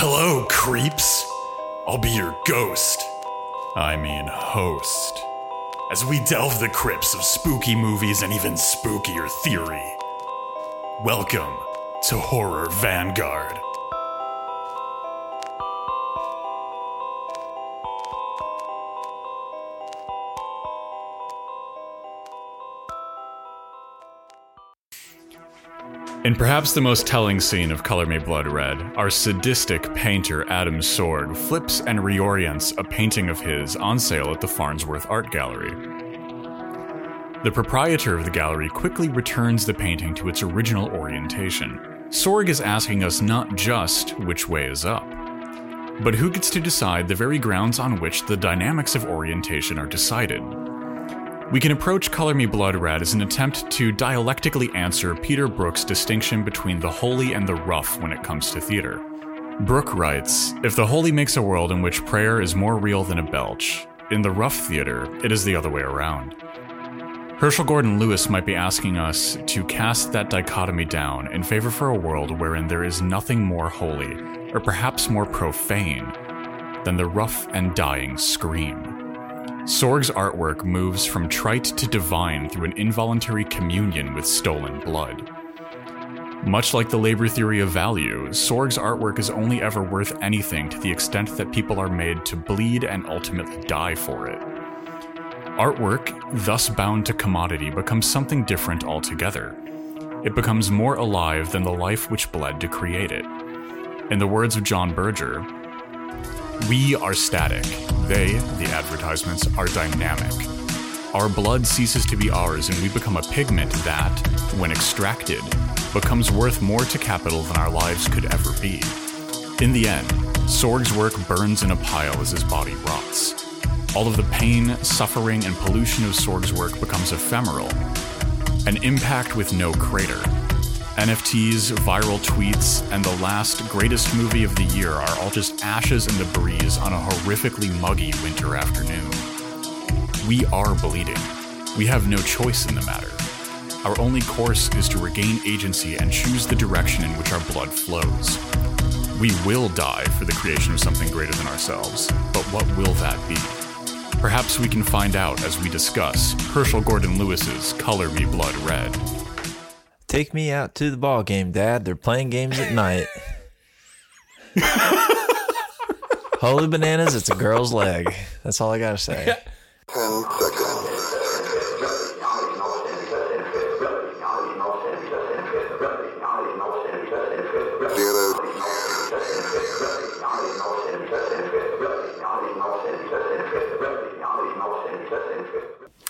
Hello, creeps. I'll be your ghost. I mean, host. As we delve the crypts of spooky movies and even spookier theory. Welcome to Horror Vanguard. In perhaps the most telling scene of Color Me Blood Red, our sadistic painter Adam Sorg flips and reorients a painting of his on sale at the Farnsworth Art Gallery. The proprietor of the gallery quickly returns the painting to its original orientation. Sorg is asking us not just which way is up, but who gets to decide the very grounds on which the dynamics of orientation are decided. We can approach Color Me Blood Red as an attempt to dialectically answer Peter Brook's distinction between the holy and the rough when it comes to theater. Brook writes If the holy makes a world in which prayer is more real than a belch, in the rough theater, it is the other way around. Herschell Gordon Lewis might be asking us to cast that dichotomy down in favor for a world wherein there is nothing more holy, or perhaps more profane, than the rough and dying scream. Sorg's artwork moves from trite to divine through an involuntary communion with stolen blood. Much like the labor theory of value, Sorg's artwork is only ever worth anything to the extent that people are made to bleed and ultimately die for it. Artwork, thus bound to commodity, becomes something different altogether. It becomes more alive than the life which bled to create it. In the words of John Berger, we are static. They, the advertisements, are dynamic. Our blood ceases to be ours and we become a pigment that, when extracted, becomes worth more to capital than our lives could ever be. In the end, Sorg's work burns in a pile as his body rots. All of the pain, suffering, and pollution of Sorg's work becomes ephemeral, an impact with no crater. NFTs, viral tweets, and the last greatest movie of the year are all just ashes in the breeze on a horrifically muggy winter afternoon. We are bleeding. We have no choice in the matter. Our only course is to regain agency and choose the direction in which our blood flows. We will die for the creation of something greater than ourselves, but what will that be? Perhaps we can find out as we discuss Herschell Gordon Lewis's Color Me Blood Red. Take me out to the ball game, Dad. They're playing games at night. Holy bananas, it's a girl's leg. That's all I gotta say. 10 seconds. Zero.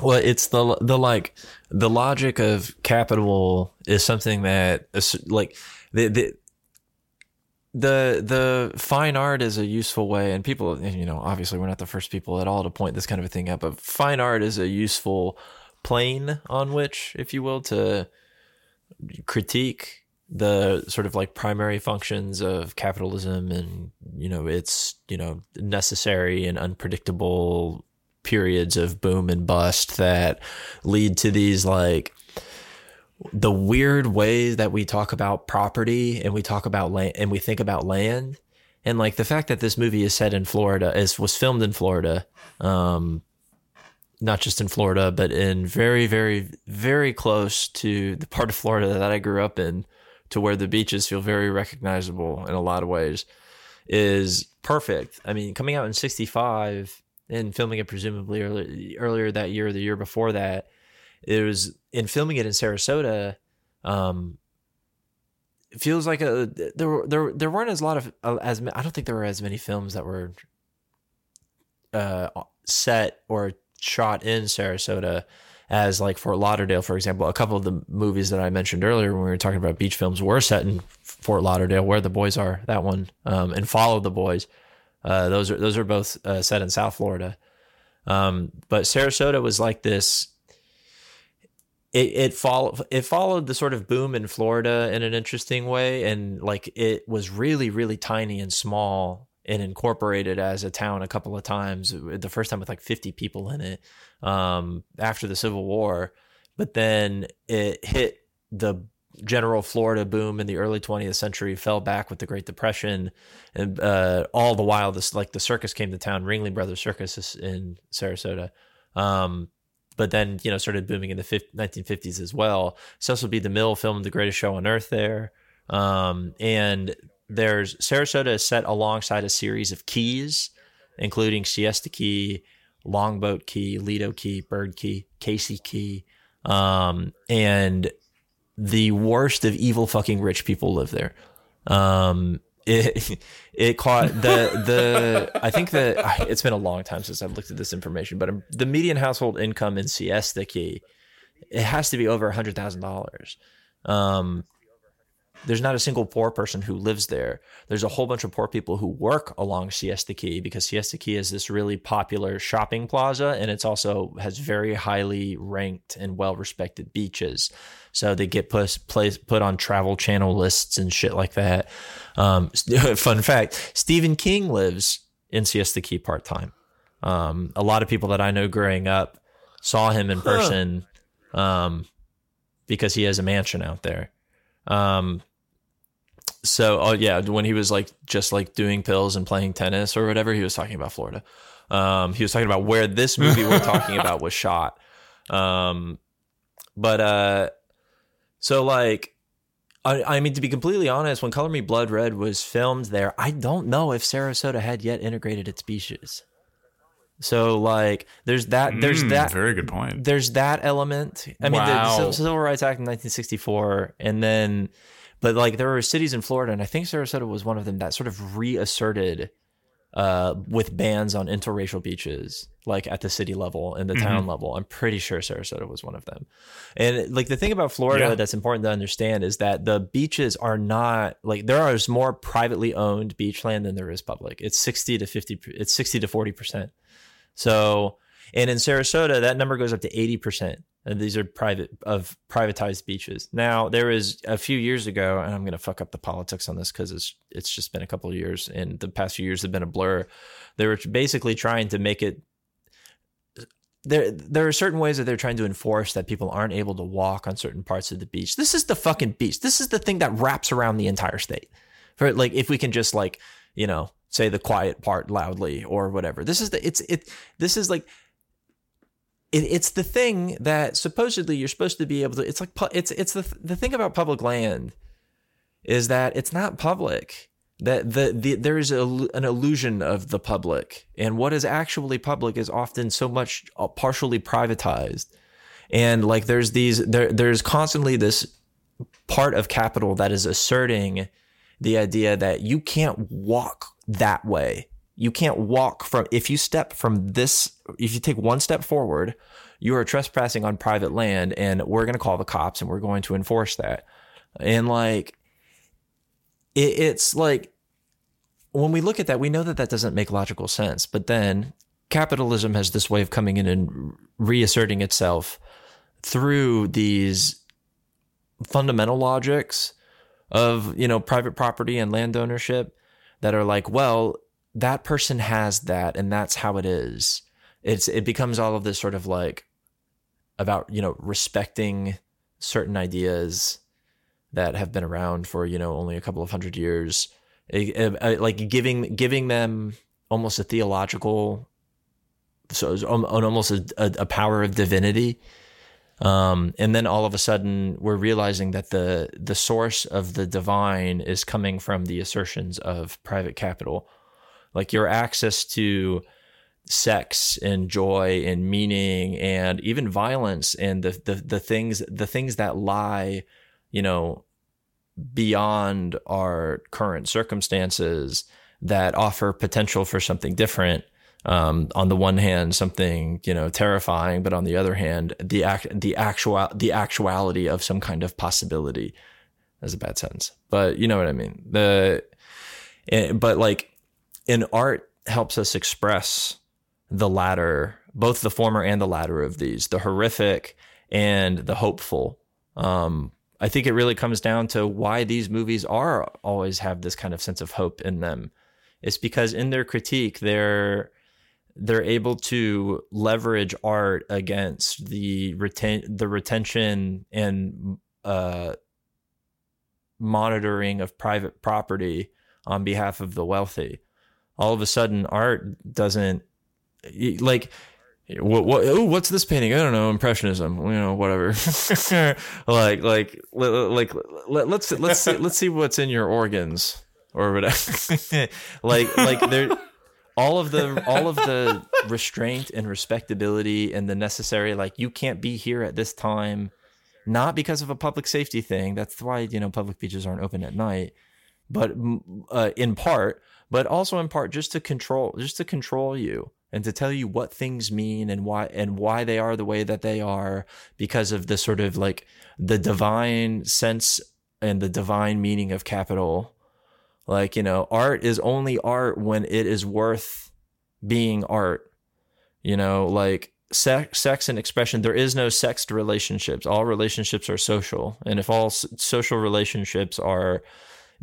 Well, it's the the like the logic of capital is something that like the the the the fine art is a useful way, and people, you know, obviously we're not the first people at all to point this kind of a thing out, but fine art is a useful plane on which, if you will, to critique the sort of like primary functions of capitalism and you know its you know necessary and unpredictable periods of boom and bust that lead to these like the weird ways that we talk about property and we talk about land and we think about land and like the fact that this movie is set in Florida is was filmed in Florida um not just in Florida but in very very very close to the part of Florida that I grew up in to where the beaches feel very recognizable in a lot of ways is perfect. I mean, coming out in 65 and filming it presumably earlier, earlier that year or the year before that, it was in filming it in Sarasota. Um, it feels like a there there there weren't as lot of uh, as I don't think there were as many films that were uh set or shot in Sarasota as like Fort Lauderdale, for example. A couple of the movies that I mentioned earlier when we were talking about beach films were set in Fort Lauderdale, where the boys are. That one um, and Follow the Boys. Uh, those are those are both uh, set in South Florida. Um, but Sarasota was like this. It it followed it followed the sort of boom in Florida in an interesting way, and like it was really really tiny and small and incorporated as a town a couple of times. The first time with like fifty people in it um, after the Civil War, but then it hit the general Florida boom in the early 20th century fell back with the Great Depression, and uh, all the while this like the circus came to town, Ringling Brothers Circus in Sarasota. Um, but then you know started booming in the 50, 1950s as well. Cecil B. DeMille filmed The mill film, The Greatest Show on Earth there, um, and there's Sarasota is set alongside a series of keys, including Siesta Key, Longboat Key, Lido Key, Bird Key, Casey Key, um, and the worst of evil fucking rich people live there. Um, it it caught the the I think that it's been a long time since I've looked at this information, but the median household income in Siesta Key it has to be over a hundred thousand dollars. Um, there's not a single poor person who lives there. There's a whole bunch of poor people who work along Siesta Key because Siesta Key is this really popular shopping plaza and it's also has very highly ranked and well respected beaches. So they get put, put on travel channel lists and shit like that. Um, fun fact Stephen King lives in Siesta Key part time. Um, a lot of people that I know growing up saw him in person um, because he has a mansion out there. Um, so oh yeah, when he was like just like doing pills and playing tennis or whatever, he was talking about Florida. Um, he was talking about where this movie we're talking about was shot. Um, but uh, so like, I, I mean, to be completely honest, when Color Me Blood Red was filmed there, I don't know if Sarasota had yet integrated its beaches. So like, there's that. There's Mm, that. Very good point. There's that element. I mean, the, the Civil Rights Act in 1964, and then, but like there were cities in Florida, and I think Sarasota was one of them that sort of reasserted uh, with bans on interracial beaches, like at the city level and the town Mm-hmm. level. I'm pretty sure Sarasota was one of them. And like the thing about Florida Yeah. that's important to understand is that the beaches are not like there is more privately owned beach land than there is public. It's 60 to 50. It's 60 to 40 percent. So, and in Sarasota, that number goes up to 80%. And these are private of privatized beaches. Now, there is a few years ago, and I'm to fuck up the politics on this because it's it's just been a couple of years, and the past few years have been a blur. They were basically trying to make it. There, there are certain ways that they're trying to enforce that people aren't able to walk on certain parts of the beach. This is the fucking beach. This is the thing that wraps around the entire state. For like, if we can just like, you know, say the quiet part loudly or whatever. This is the it's it. This is like it, it's the thing that supposedly you're supposed to be able to. It's like it's it's the the thing about public land is that it's not public. That the, the there is a, an illusion of the public, and what is actually public is often so much uh, partially privatized, and like there's these there there's constantly this part of capital that is asserting the idea that you can't walk that way. You can't walk from, if you step from this, if you take one step forward, you are trespassing on private land and we're going to call the cops and we're going to enforce that. And like, it, it's like, when we look at that, we know that that doesn't make logical sense. But then capitalism has this way of coming in and reasserting itself through these fundamental logics of you know private property and land ownership that are like well that person has that and that's how it is. It's it becomes all of this sort of like about you know respecting certain ideas that have been around for you know only a couple of hundred years. It- it- it- like giving giving them almost a theological so almost a, a, a power of divinity. Um, and then all of a sudden, we're realizing that the the source of the divine is coming from the assertions of private capital, like your access to sex and joy and meaning and even violence and the the, the things the things that lie, you know, beyond our current circumstances that offer potential for something different. Um, on the one hand something you know terrifying but on the other hand the act the actual the actuality of some kind of possibility. That's a bad sentence but you know what i mean. The eh, but like in art helps us express the latter both the former and the latter of these the horrific and the hopeful um i think it really comes down to why these movies are always have this kind of sense of hope in them it's because in their critique they're they're able to leverage art against the retain the retention and uh monitoring of private property on behalf of the wealthy. All of a sudden, art doesn't like what what oh, what's this painting? I don't know, impressionism, you know, whatever. like like like let, let's let's see, let's see what's in your organs or whatever. like like there all of the all of the restraint and respectability and the necessary like you can't be here at this time not because of a public safety thing. That's why, you know, public beaches aren't open at night, but uh, in part, but also in part just to control just to control you and to tell you what things mean and why and why they are the way that they are because of the sort of like the divine sense and the divine meaning of capital. Like you know art is only art when it is worth being art. You know like sex, sex and expression there is no sexed relationships. All relationships are social. And if all social relationships are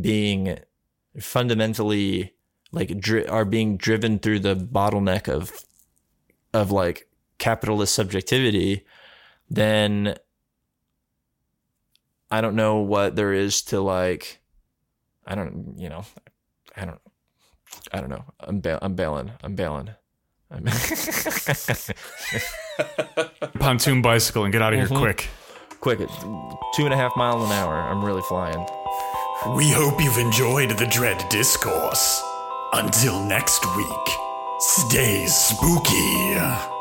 being fundamentally like dri- are being driven through the bottleneck of of like capitalist subjectivity, then I don't know what there is to like. I don't, you know, I don't, I don't know. I'm ba- I'm bailing. I'm bailing. I'm Pontoon bicycle and get out of here mm-hmm. quick. quick, two and a half miles an hour. I'm really flying. We hope you've enjoyed the Dread Discourse. Until next week, stay spooky.